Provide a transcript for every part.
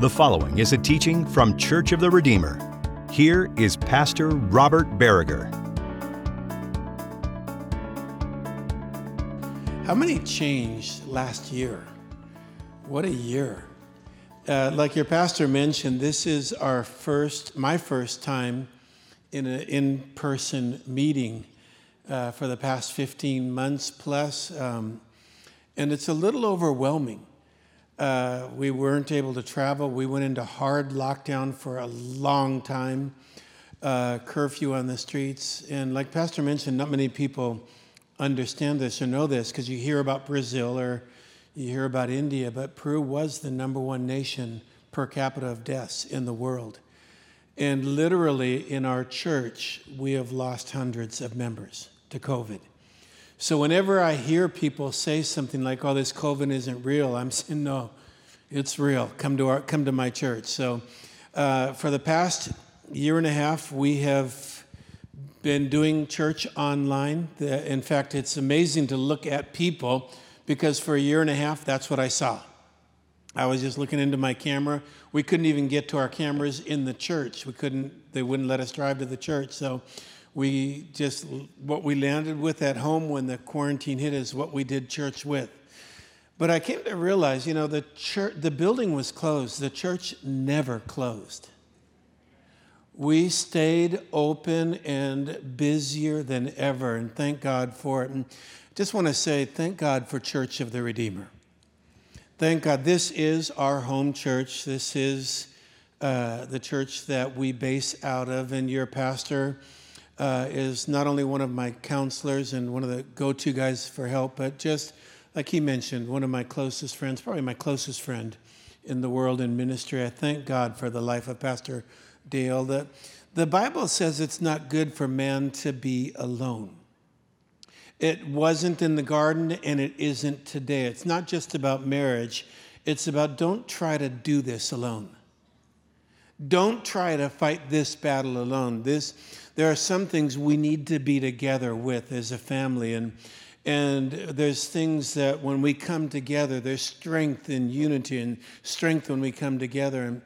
The following is a teaching from Church of the Redeemer. Here is Pastor Robert Barriger. How many changed last year? What a year. Uh, like your pastor mentioned, this is our first, my first time in an in person meeting uh, for the past 15 months plus. Um, and it's a little overwhelming. Uh, we weren't able to travel. We went into hard lockdown for a long time, uh, curfew on the streets. And like Pastor mentioned, not many people understand this or know this because you hear about Brazil or you hear about India, but Peru was the number one nation per capita of deaths in the world. And literally in our church, we have lost hundreds of members to COVID. So whenever I hear people say something like, "Oh, this COVID isn't real," I'm saying, "No, it's real. Come to our, come to my church." So uh, for the past year and a half, we have been doing church online. In fact, it's amazing to look at people because for a year and a half, that's what I saw. I was just looking into my camera. We couldn't even get to our cameras in the church. We couldn't. They wouldn't let us drive to the church. So we just, what we landed with at home when the quarantine hit is what we did church with. But I came to realize, you know, the church, the building was closed. The church never closed. We stayed open and busier than ever, and thank God for it. And just want to say, thank God for Church of the Redeemer. Thank God. This is our home church. This is uh, the church that we base out of, and your pastor uh, is not only one of my counselors and one of the go to guys for help, but just like he mentioned, one of my closest friends, probably my closest friend in the world in ministry. I thank God for the life of Pastor Dale. The, the Bible says it's not good for man to be alone. It wasn't in the garden and it isn't today. It's not just about marriage, it's about don't try to do this alone. Don't try to fight this battle alone. This, there are some things we need to be together with as a family. And, and there's things that when we come together, there's strength in unity and strength when we come together. And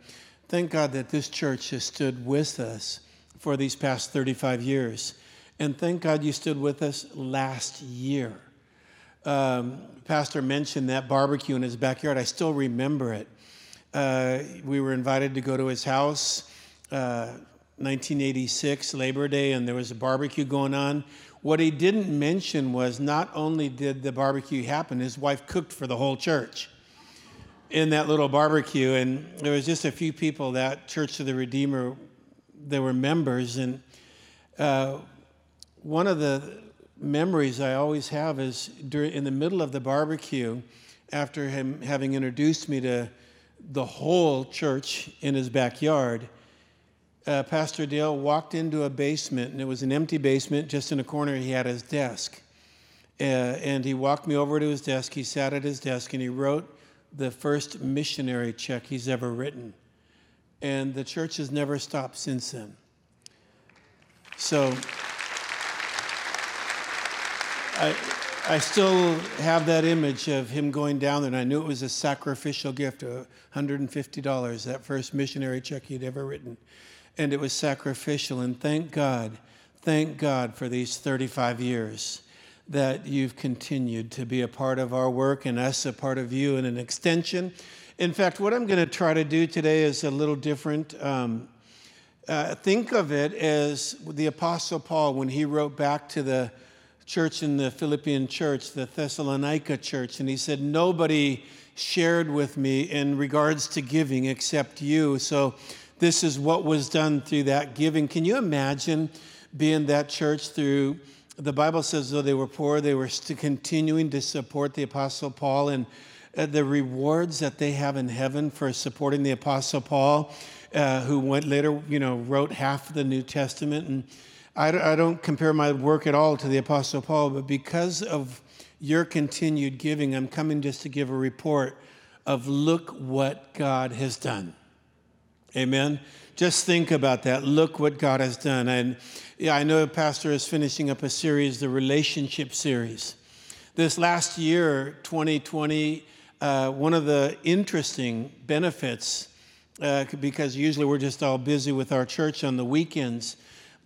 thank God that this church has stood with us for these past 35 years. And thank God you stood with us last year. Um, Pastor mentioned that barbecue in his backyard. I still remember it. Uh, we were invited to go to his house. Uh, 1986, Labor Day, and there was a barbecue going on. What he didn't mention was not only did the barbecue happen, his wife cooked for the whole church in that little barbecue. And there was just a few people that Church of the Redeemer, there were members. And uh, one of the memories I always have is during, in the middle of the barbecue, after him having introduced me to the whole church in his backyard uh, Pastor Dale walked into a basement, and it was an empty basement. Just in a corner, he had his desk. Uh, and he walked me over to his desk. He sat at his desk, and he wrote the first missionary check he's ever written. And the church has never stopped since then. So I, I still have that image of him going down there, and I knew it was a sacrificial gift of $150, that first missionary check he'd ever written and it was sacrificial. And thank God, thank God for these 35 years that you've continued to be a part of our work and us a part of you and an extension. In fact, what I'm going to try to do today is a little different. Um, uh, think of it as the Apostle Paul when he wrote back to the church in the Philippian church, the Thessalonica church, and he said, Nobody shared with me in regards to giving except you. So this is what was done through that giving. Can you imagine being that church through? The Bible says, though they were poor, they were continuing to support the Apostle Paul and uh, the rewards that they have in heaven for supporting the Apostle Paul, uh, who went later, you know, wrote half of the New Testament. And I, I don't compare my work at all to the Apostle Paul, but because of your continued giving, I'm coming just to give a report of look what God has done. Amen. Just think about that. Look what God has done. And yeah, I know Pastor is finishing up a series, the relationship series. This last year, 2020, uh, one of the interesting benefits uh, because usually we're just all busy with our church on the weekends.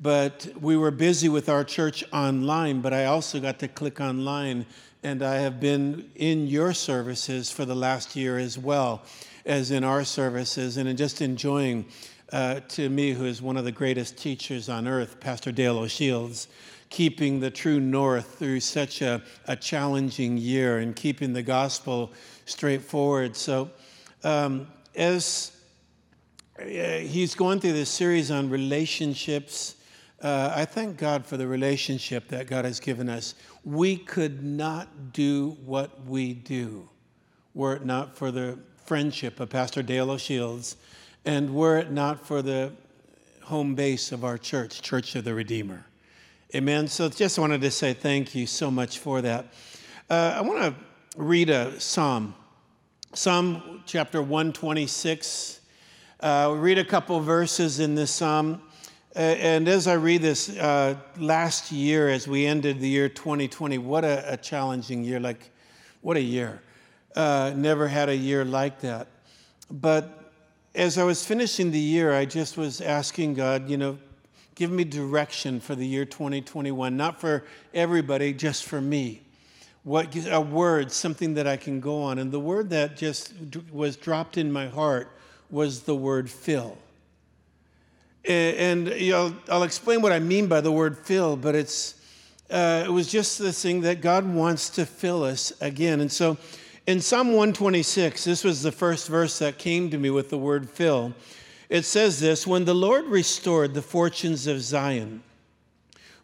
But we were busy with our church online, but I also got to click online, and I have been in your services for the last year as well as in our services, and in just enjoying. Uh, to me, who is one of the greatest teachers on earth, Pastor Dale O'Shields, keeping the true north through such a, a challenging year and keeping the gospel straightforward. So, um, as uh, he's going through this series on relationships, uh, I thank God for the relationship that God has given us. We could not do what we do were it not for the friendship of Pastor Dale O'Shields and were it not for the home base of our church, Church of the Redeemer. Amen. So just wanted to say thank you so much for that. Uh, I want to read a psalm, Psalm chapter 126. Uh, read a couple verses in this psalm. And as I read this, uh, last year, as we ended the year 2020, what a, a challenging year. Like, what a year. Uh, never had a year like that. But as I was finishing the year, I just was asking God, you know, Give me direction for the year 2021, not for everybody, just for me. What a word, something that I can go on. And the word that just was dropped in my heart was the word fill. And, you know, I'll explain what I mean by the word fill, but it's uh, it was just the thing that God wants to fill us again. And so in Psalm 126, this was the first verse that came to me with the word fill. It says this When the Lord restored the fortunes of Zion,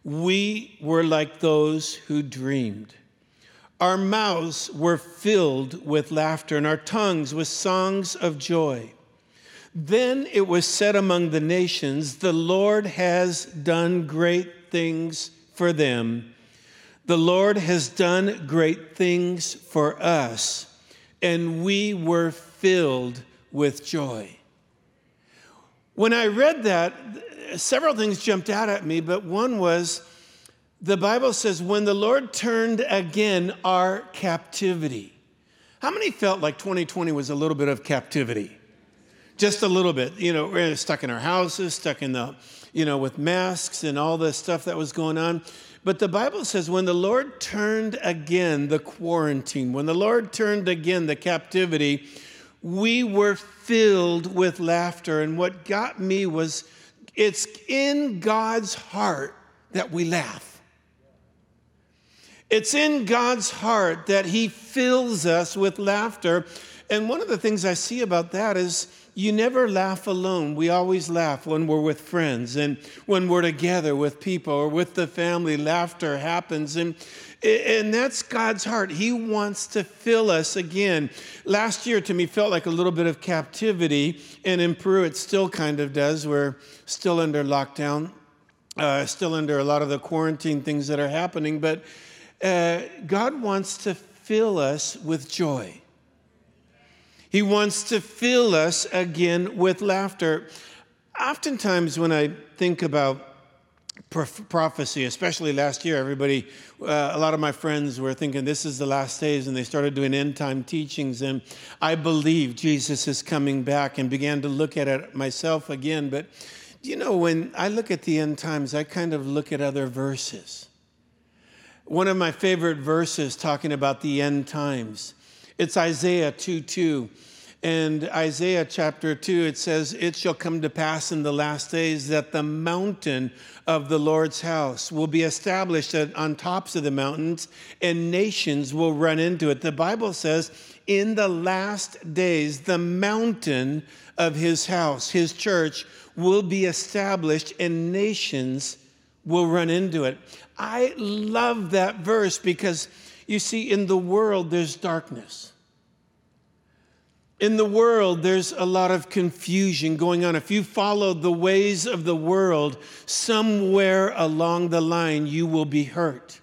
we were like those who dreamed. Our mouths were filled with laughter and our tongues with songs of joy. Then it was said among the nations, The Lord has done great things for them. The Lord has done great things for us, and we were filled with joy. When I read that, several things jumped out at me, but one was the Bible says, when the Lord turned again our captivity. How many felt like 2020 was a little bit of captivity? Just a little bit. You know, we're stuck in our houses, stuck in the, you know, with masks and all the stuff that was going on. But the Bible says when the Lord turned again the quarantine, when the Lord turned again the captivity, we were filled with laughter. And what got me was it's in God's heart that we laugh. It's in God's heart that He fills us with laughter. And one of the things I see about that is you never laugh alone. We always laugh when we're with friends and when we're together with people or with the family. Laughter happens. And and that's God's heart. He wants to fill us again. Last year to me felt like a little bit of captivity, and in Peru it still kind of does. We're still under lockdown, uh, still under a lot of the quarantine things that are happening, but uh, God wants to fill us with joy. He wants to fill us again with laughter. Oftentimes, when I think about prophecy, especially last year. Everybody, uh, a lot of my friends were thinking this is the last days, and they started doing end time teachings. And I believe Jesus is coming back and began to look at it myself again. But you know, when I look at the end times, I kind of look at other verses. One of my favorite verses talking about the end times, it's Isaiah 2 2. And Isaiah chapter 2, it says, It shall come to pass in the last days that the mountain of the Lord's house will be established on tops of the mountains, and nations will run into it. The Bible says, In the last days, the mountain of his house, his church, will be established, and nations will run into it. I love that verse because you see, in the world, there's darkness. In the world, there's a lot of confusion going on. If you follow the ways of the world, somewhere along the line, you will be hurt.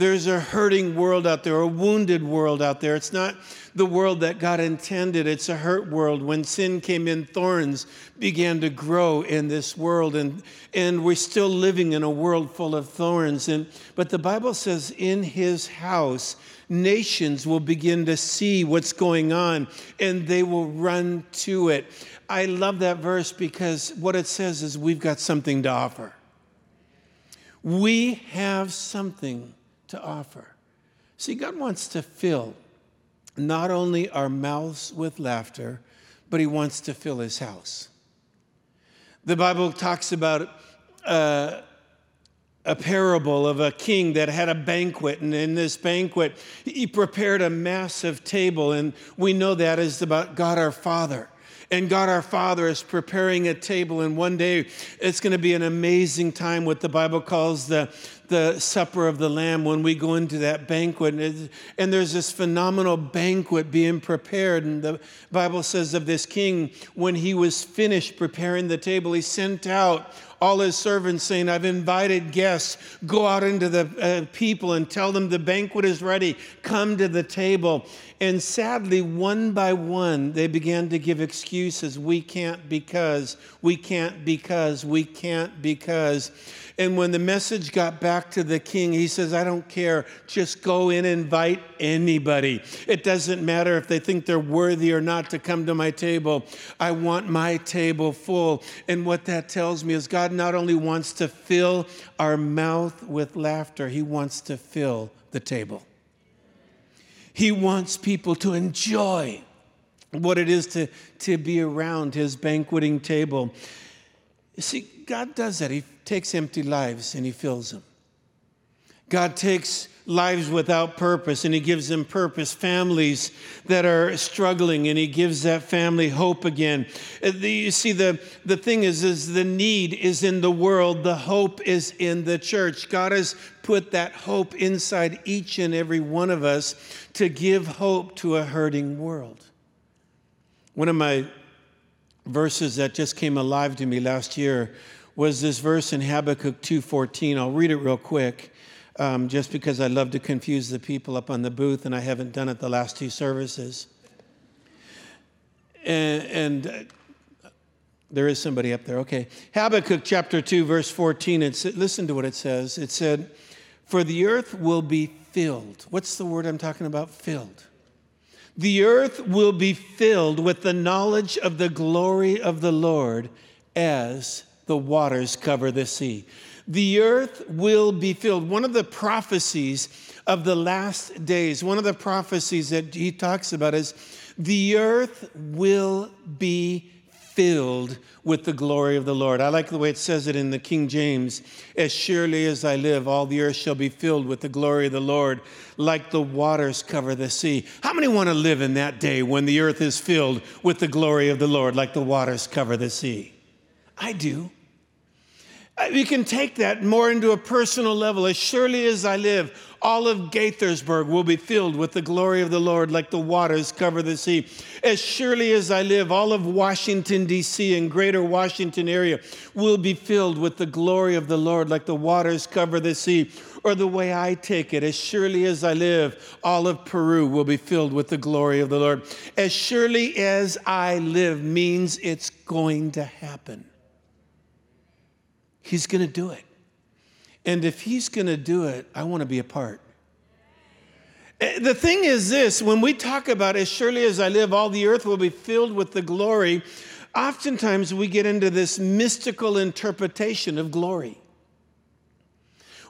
There's a hurting world out there, a wounded world out there. It's not the world that God intended, it's a hurt world. When sin came in, thorns began to grow in this world, and, and we're still living in a world full of thorns. And, but the Bible says, in his house, nations will begin to see what's going on and they will run to it. I love that verse because what it says is we've got something to offer. We have something to offer. See, God wants to fill not only our mouths with laughter, but He wants to fill His house. The Bible talks about uh, a parable of a king that had a banquet, and in this banquet, he prepared a massive table, and we know that is about God our Father. And God our Father is preparing a table, and one day it's going to be an amazing time, what the Bible calls the, the supper of the Lamb, when we go into that banquet. And, and there's this phenomenal banquet being prepared. And the Bible says of this king, when he was finished preparing the table, he sent out all his servants, saying, I've invited guests. Go out into the uh, people and tell them the banquet is ready. Come to the table. And sadly, one by one, they began to give excuses. We can't because, we can't because, we can't because. And when the message got back to the king, he says, I don't care. Just go in and invite anybody. It doesn't matter if they think they're worthy or not to come to my table. I want my table full. And what that tells me is God not only wants to fill our mouth with laughter, he wants to fill the table. He wants people to enjoy what it is to, to be around his banqueting table. You see, God does that. He takes empty lives and He fills them. God takes lives without purpose and He gives them purpose. Families that are struggling and He gives that family hope again. Uh, you see, the, the thing is, is the need is in the world, the hope is in the church. God has put that hope inside each and every one of us to give hope to a hurting world. One of my verses that just came alive to me last year was this verse in Habakkuk 2:14. I'll read it real quick, um, just because I love to confuse the people up on the booth, and I haven't done it the last two services. And, and uh, there is somebody up there. Okay, Habakkuk chapter 2, verse 14. It's, listen to what it says. It said, "For the earth will be filled." What's the word I'm talking about? Filled. The earth will be filled with the knowledge of the glory of the Lord as the waters cover the sea. The earth will be filled. One of the prophecies of the last days, one of the prophecies that he talks about is the earth will be filled with the glory of the Lord. I like the way it says it in the King James As surely as I live, all the earth shall be filled with the glory of the Lord, like the waters cover the sea. How many want to live in that day when the earth is filled with the glory of the Lord, like the waters cover the sea? I do. Uh, we can take that more into a personal level. As surely as I live, all of Gaithersburg will be filled with the glory of the Lord like the waters cover the sea. As surely as I live, all of Washington, D.C. and greater Washington area will be filled with the glory of the Lord like the waters cover the sea. Or the way I take it, as surely as I live, all of Peru will be filled with the glory of the Lord. As surely as I live means it's going to happen. He's going to do it. And if He's going to do it, I want to be a part. Eh, the thing is this when we talk about as surely as I live, all the earth will be filled with the glory, oftentimes we get into this mystical interpretation of glory.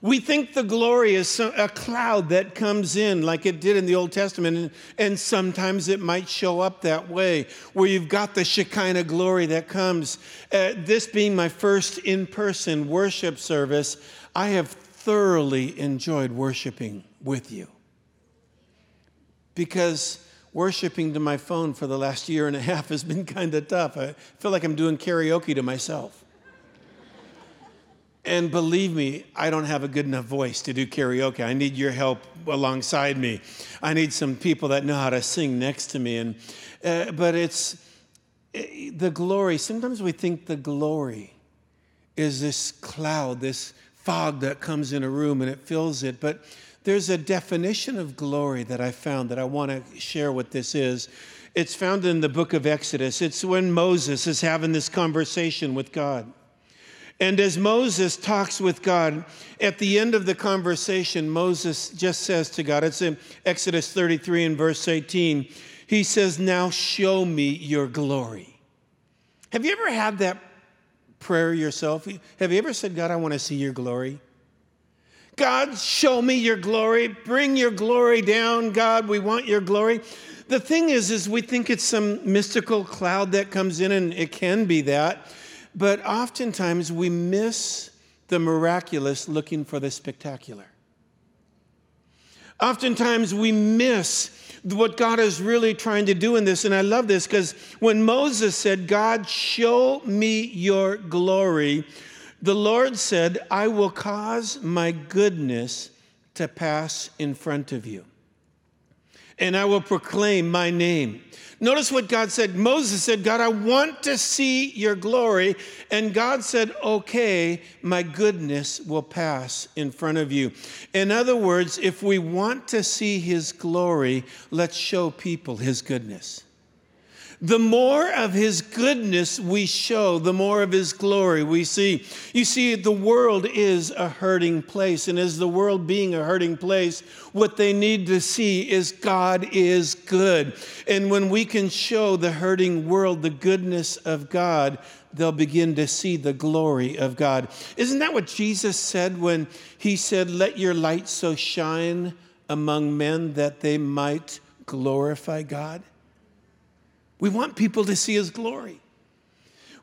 We think the glory is a cloud that comes in like it did in the Old Testament, and, sometimes it might show up that way, where you've got the Shekinah glory that comes. Uh, this being my first in person worship service, I have thoroughly enjoyed worshiping with you. Because worshiping to my phone for the last year and a half has been kind of tough. I feel like I'm doing karaoke to myself. And believe me, I don't have a good enough voice to do karaoke. I need your help alongside me. I need some people that know how to sing next to me. And, uh, but it's uh, the glory. Sometimes we think the glory is this cloud, this fog that comes in a room and it fills it. But there's a definition of glory that I found that I want to share what this is. It's found in the book of Exodus. It's when Moses is having this conversation with God. And as Moses talks with God, at the end of the conversation, Moses just says to God, it's in Exodus 33 and verse 18, he says, Now show me your glory. Have you ever had that prayer yourself? Have you ever said, God, I want to see your glory? God, show me your glory. Bring your glory down, God. We want your glory. The thing is, is we think it's some mystical cloud that comes in, and it can be that. But oftentimes we miss the miraculous looking for the spectacular. Oftentimes we miss what God is really trying to do in this. And I love this because when Moses said, God, show me your glory, the Lord said, I will cause my goodness to pass in front of you, and I will proclaim my name. Notice what God said. Moses said, God, I want to see your glory. And God said, Okay, my goodness will pass in front of you. In other words, if we want to see his glory, let's show people his goodness. The more of his goodness we show, the more of his glory we see. You see, the world is a hurting place. And as the world being a hurting place, what they need to see is God is good. And when we can show the hurting world the goodness of God, they'll begin to see the glory of God. Isn't that what Jesus said when he said, Let your light so shine among men that they might glorify God? We want people to see his glory.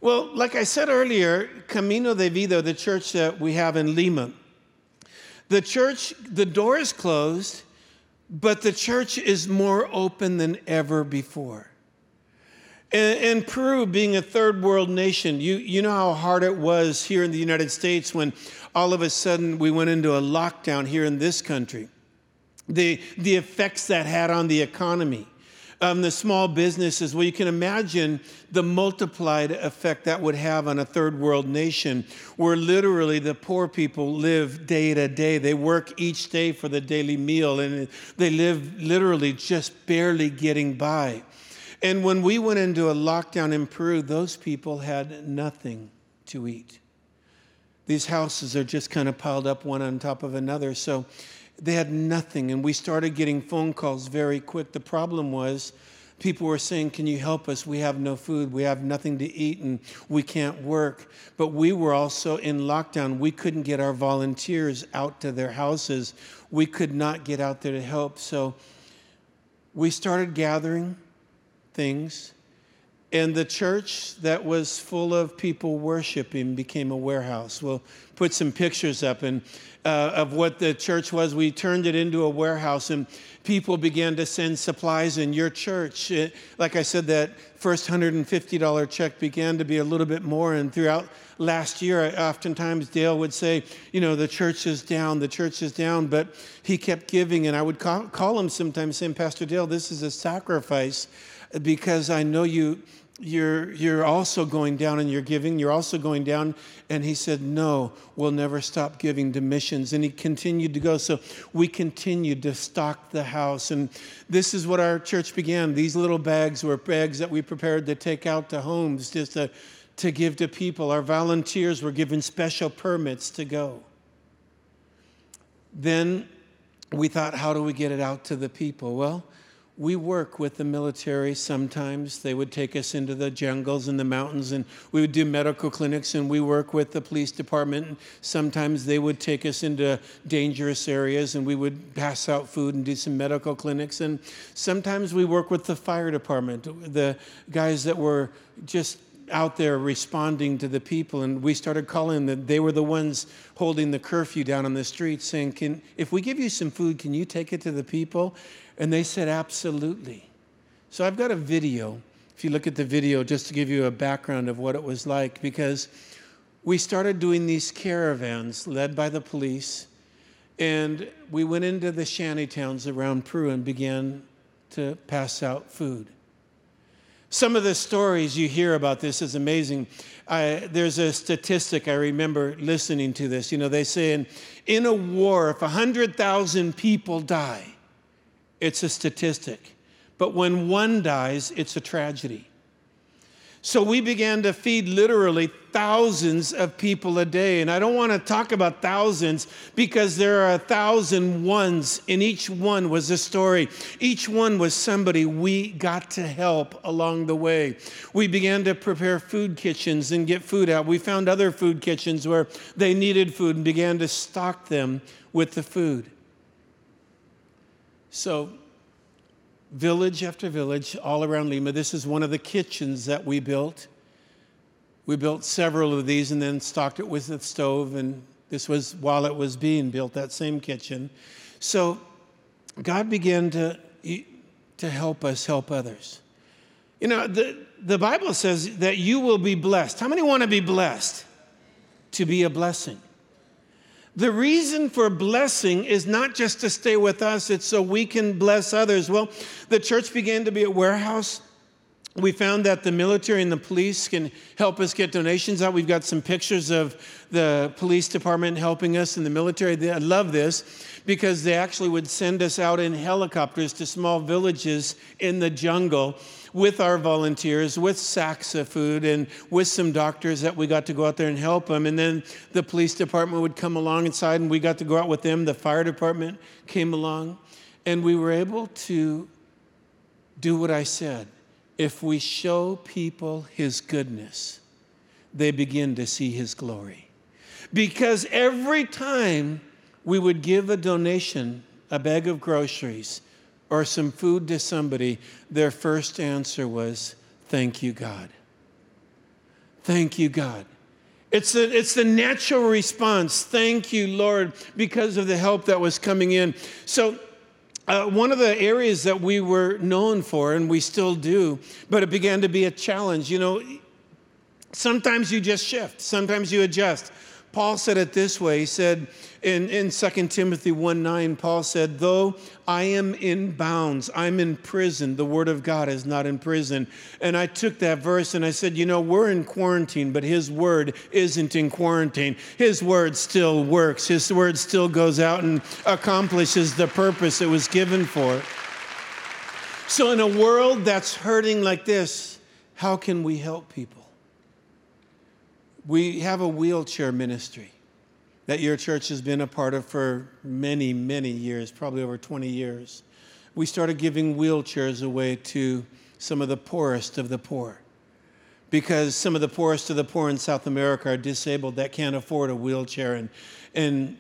Well, like I said earlier, Camino de Vida, the church that we have in Lima, the church, the door is closed, but the church is more open than ever before. And, and, Peru being a third world nation, you, you know how hard it was here in the United States when all of a sudden we went into a lockdown here in this country. The, the effects that had on the economy um, the small businesses, well, you can imagine the multiplied effect that would have on a third world nation where literally the poor people live day to day. They work each day for the daily meal and they live literally just barely getting by. And when we went into a lockdown in Peru, those people had nothing to eat. These houses are just kind of piled up one on top of another. So they had nothing, and we started getting phone calls very quick. The problem was, people were saying, Can you help us? We have no food, we have nothing to eat, and we can't work. But we were also in lockdown. We couldn't get our volunteers out to their houses, we could not get out there to help. So we started gathering things, and the church that was full of people worshiping became a warehouse. We'll put some pictures up, and uh, of what the church was. We turned it into a warehouse, and people began to send supplies in your church. It, like I said, that first $150 check began to be a little bit more, and throughout last year, oftentimes Dale would say, You know, the church is down, the church is down, but he kept giving, and I would call, call him sometimes saying, Pastor Dale, this is a sacrifice because I know you you're, you're also going down and you're giving, you're also going down. And he said, No, we'll never stop giving to missions. And he continued to go. So we continued to stock the house. And this is what our church began. These little bags were bags that we prepared to take out to homes just to, to give to people. Our volunteers were given special permits to go. Then we thought, How do we get it out to the people? Well, we work with the military sometimes. They would take us into the jungles and the mountains, and we would do medical clinics, and we work with the police department. Sometimes they would take us into dangerous areas, and we would pass out food and do some medical clinics. And sometimes we work with the fire department, the guys that were just out there responding to the people and we started calling them they were the ones holding the curfew down on the street saying can if we give you some food can you take it to the people and they said, Absolutely. So I've got a video. If you look at the video, just to give you a background of what it was like, because we started doing these caravans led by the police, and we went into the shanty towns around Peru and began to pass out food. Some of the stories you hear about this is amazing. I, there's a statistic I remember listening to this. You know, they say in, in a war, if 100,000 people die, it's a statistic. But when one dies, it's a tragedy. So we began to feed literally thousands of people a day. And I don't want to talk about thousands because there are a thousand ones, and each one was a story. Each one was somebody we got to help along the way. We began to prepare food kitchens and get food out. We found other food kitchens where they needed food and began to stock them with the food. So village after village all around Lima. This is one of the kitchens that we built. We built several of these and then stocked it with a stove, and this was while it was being built, that same kitchen. So God began to, to help us help others. You know, the, the Bible says that you will be blessed. How many want to be blessed? To be a blessing. The reason for blessing is not just to stay with us, it's so we can bless others. Well, the church began to be a warehouse. We found that the military and the police can help us get donations out. We've got some pictures of the police department helping us and the military. I love this because they actually would send us out in helicopters to small villages in the jungle with our volunteers, with sacks of food, and with some doctors that we got to go out there and help them. And then the police department would come along inside, and we got to go out with them. The fire department came along, and we were able to do what I said. If we show people His goodness, they begin to see His glory. Because every time we would give a donation, a bag of groceries, or some food to somebody, their first answer was, Thank you, God. Thank you, God. It's the, it's the natural response. Thank you, Lord, because of the help that was coming in. So, uh, one of the areas that we were known for, and we still do, but it began to be a challenge. You know, sometimes you just shift, sometimes you adjust. Paul said it this way. He said in, in 2 Timothy 1 9, Paul said, Though I am in bounds, I'm in prison, the word of God is not in prison. And I took that verse and I said, You know, we're in quarantine, but his word isn't in quarantine. His word still works, his word still goes out and accomplishes the purpose it was given for. So, in a world that's hurting like this, how can we help people? We have a wheelchair ministry that your church has been a part of for many, many years, probably over 20 years. We started giving wheelchairs away to some of the poorest of the poor because some of the poorest of the poor in South America are disabled that can't afford a wheelchair and, and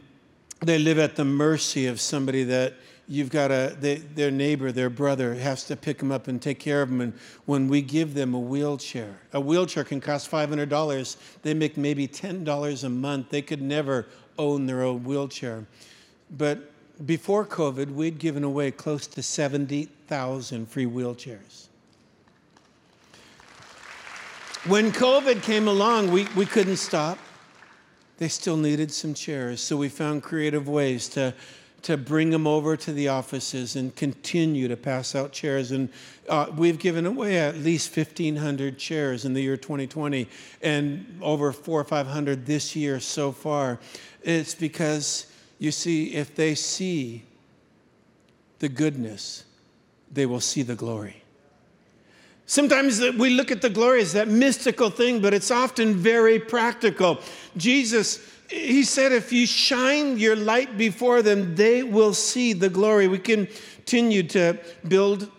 they live at the mercy of somebody that you've got a they, their neighbor their brother has to pick them up and take care of them. And when we give them a wheelchair a wheelchair can cost $500 they make maybe $10 a month. They could never own their own wheelchair. But before covid we'd given away close to 70000 free wheelchairs. When covid came along we, we couldn't stop. They still needed some chairs so we found creative ways to to bring them over to the offices and continue to pass out chairs. And uh, we've given away at least 1,500 chairs in the year 2020 and over four or 500 this year so far. It's because, you see, if they see the goodness, they will see the glory. Sometimes we look at the glory as that mystical thing, but it's often very practical. Jesus he said, if you shine your light before them, they will see the glory. We continue to build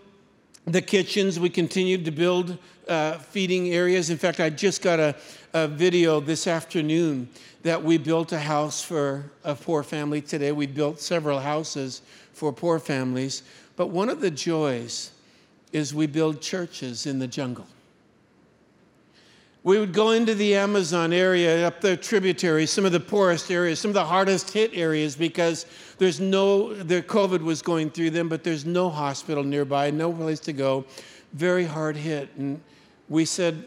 the kitchens, we continue to build uh, feeding areas. In fact, I just got a, a video this afternoon that we built a house for a poor family today. We built several houses for poor families. But one of the joys is we build churches in the jungle. We would go into the Amazon area, up the tributaries, some of the poorest areas, some of the hardest hit areas, because there's no, the COVID was going through them, but there's no hospital nearby, no place to go. Very hard hit. And we said,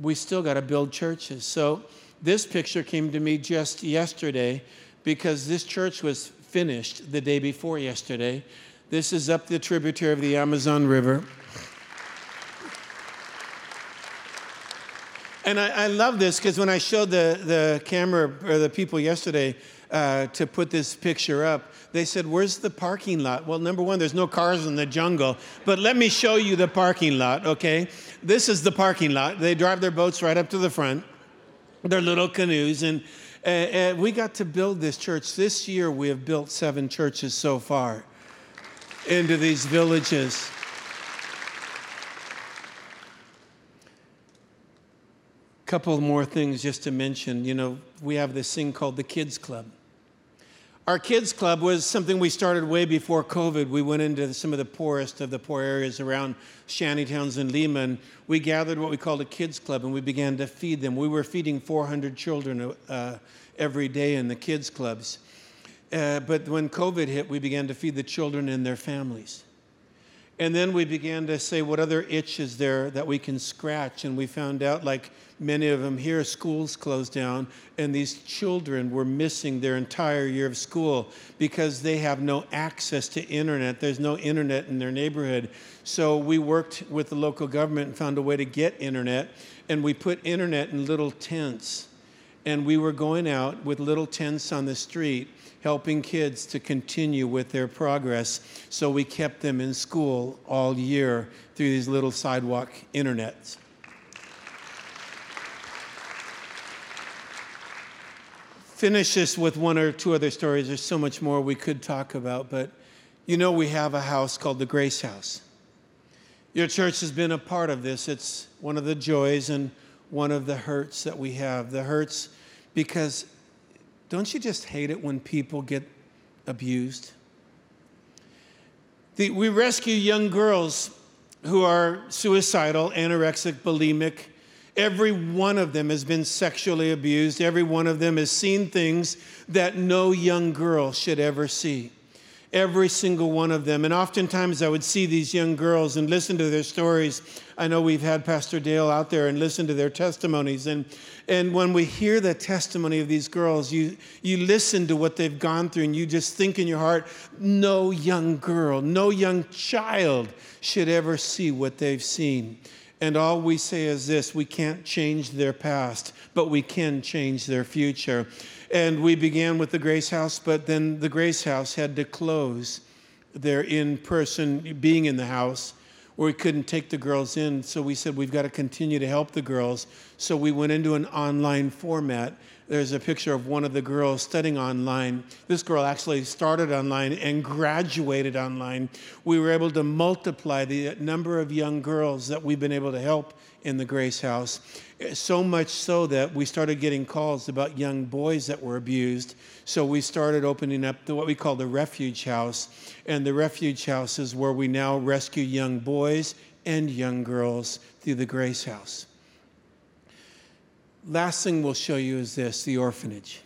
we still got to build churches. So this picture came to me just yesterday because this church was finished the day before yesterday. This is up the tributary of the Amazon River. And I, I love this because when I showed the, the camera or the people yesterday, uh, to put this picture up. They said, Where's the parking lot? Well, number one, there's no cars in the jungle, but let me show you the parking lot, okay? This is the parking lot. They drive their boats right up to the front, their little canoes, and uh, we got to build this church. This year, we have built seven churches so far into these villages. Couple more things just to mention. You know, we have this thing called the Kids Club. Our Kids Club was something we started way before COVID. We went into some of the poorest of the poor areas around shantytowns and Lima, and we gathered what we called a Kids Club, and we began to feed them. We were feeding 400 children uh, every day in the Kids Clubs. Uh, but when COVID hit, we began to feed the children and their families. And then we began to say, what other itch is there that we can scratch? And we found out, like many of them here, schools closed down, and these children were missing their entire year of school because they have no access to internet. There's no internet in their neighborhood. So we worked with the local government and found a way to get internet, and we put internet in little tents. And we were going out with little tents on the street helping kids to continue with their progress. So we kept them in school all year through these little sidewalk internets. Finish this with one or two other stories. There's so much more we could talk about, but you know, we have a house called the Grace House. Your church has been a part of this. It's one of the joys and one of the hurts that we have. The hurts because don't you just hate it when people get abused? The, we rescue young girls who are suicidal, anorexic, bulimic. Every one of them has been sexually abused. Every one of them has seen things that no young girl should ever see every single one of them. And oftentimes I would see these young girls and listen to their stories. I know we've had Pastor Dale out there and listen to their testimonies. And, and when we hear the testimony of these girls, you, you listen to what they've gone through and you just think in your heart, no young girl, no young child should ever see what they've seen. And all we say is this we can't change their past, but we can change their future. And we began with the Grace House, but then the Grace House had to close their in person being in the house we couldn't take the girls in. So we said we've got to continue to help the girls. So we went into an online format. There's a picture of one of the girls studying online. This girl actually started online and graduated online. We were able to multiply the number of young girls that we've been able to help in the Grace House. Eh, so much so that we started getting calls about young boys that were abused. So we started opening up the, what we call the Refuge House. And the Refuge House is where we now rescue young boys and young girls through the Grace House. Last thing we'll show you is this the orphanage.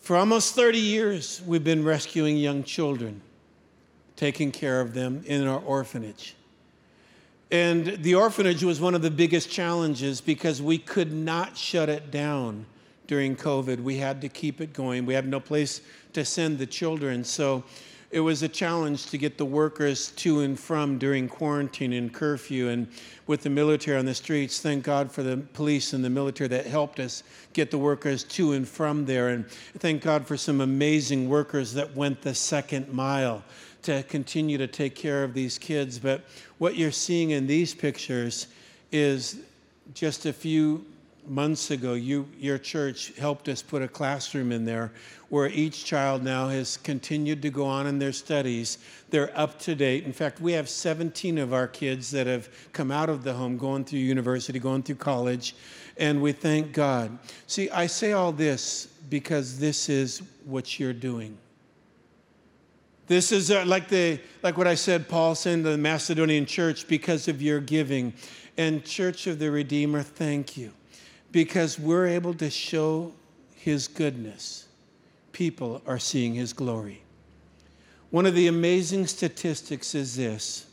For almost 30 years, we've been rescuing young children, taking care of them in our orphanage. And the orphanage was one of the biggest challenges because we could not shut it down during COVID. We had to keep it going. We had no place to send the children. So it was a challenge to get the workers to and from during quarantine and curfew. And with the military on the streets, thank God for the police and the military that helped us get the workers to and from there. And thank God for some amazing workers that went the second mile to continue to take care of these kids. But what you're seeing in these pictures is just a few months ago, you, your church helped us put a classroom in there where each child now has continued to go on in their studies. They're up to date. In fact, we have 17 of our kids that have come out of the home, going through university, going through college, and we thank God. See, I say all this because this is what you're doing. This is uh, like, the, like what I said, Paul saying to the Macedonian church, because of your giving. And Church of the Redeemer, thank you. Because we're able to show his goodness. People are seeing his glory. One of the amazing statistics is this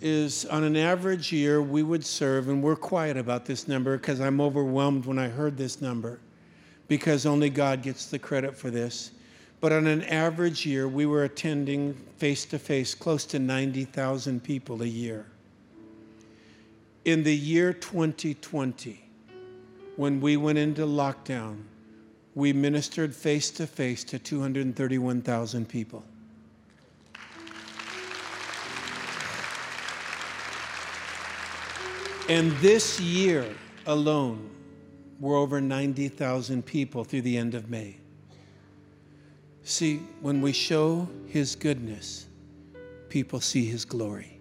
is on an average year we would serve and we're quiet about this number because I'm overwhelmed when I heard this number because only God gets the credit for this but on an average year, we were attending face to face close to 90,000 people a year. In the year 2020, when we went into lockdown, we ministered face to face to 231,000 people. And this year alone, we're over 90,000 people through the end of May. See, when we show His goodness, people see His glory.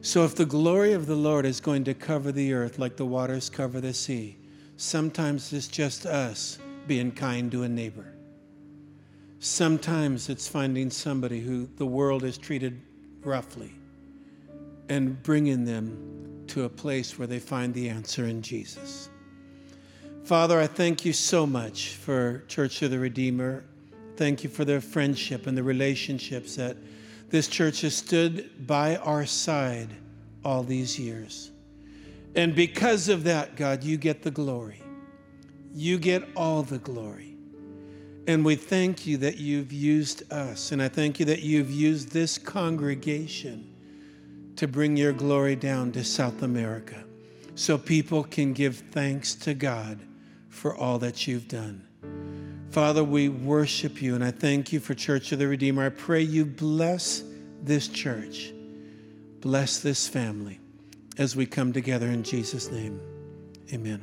So, if the glory of the Lord is going to cover the earth like the waters cover the sea, sometimes it's just us being kind to a neighbor. Sometimes it's finding somebody who the world has treated roughly and bringing them to a place where they find the answer in Jesus. Father, I thank you so much for Church of the Redeemer. Thank you for their friendship and the relationships that this church has stood by our side all these years. And because of that, God, you get the glory. You get all the glory. And we thank you that you've used us. And I thank you that you've used this congregation to bring your glory down to South America so people can give thanks to God for all that you've done. Father, we worship you and I thank you for Church of the Redeemer. I pray you bless this church, bless this family as we come together in Jesus' name. Amen.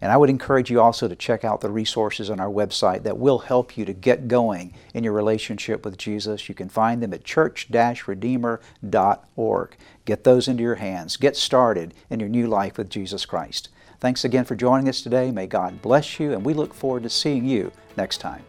And I would encourage you also to check out the resources on our website that will help you to get going in your relationship with Jesus. You can find them at church-redeemer.org. Get those into your hands. Get started in your new life with Jesus Christ. Thanks again for joining us today. May God bless you, and we look forward to seeing you next time.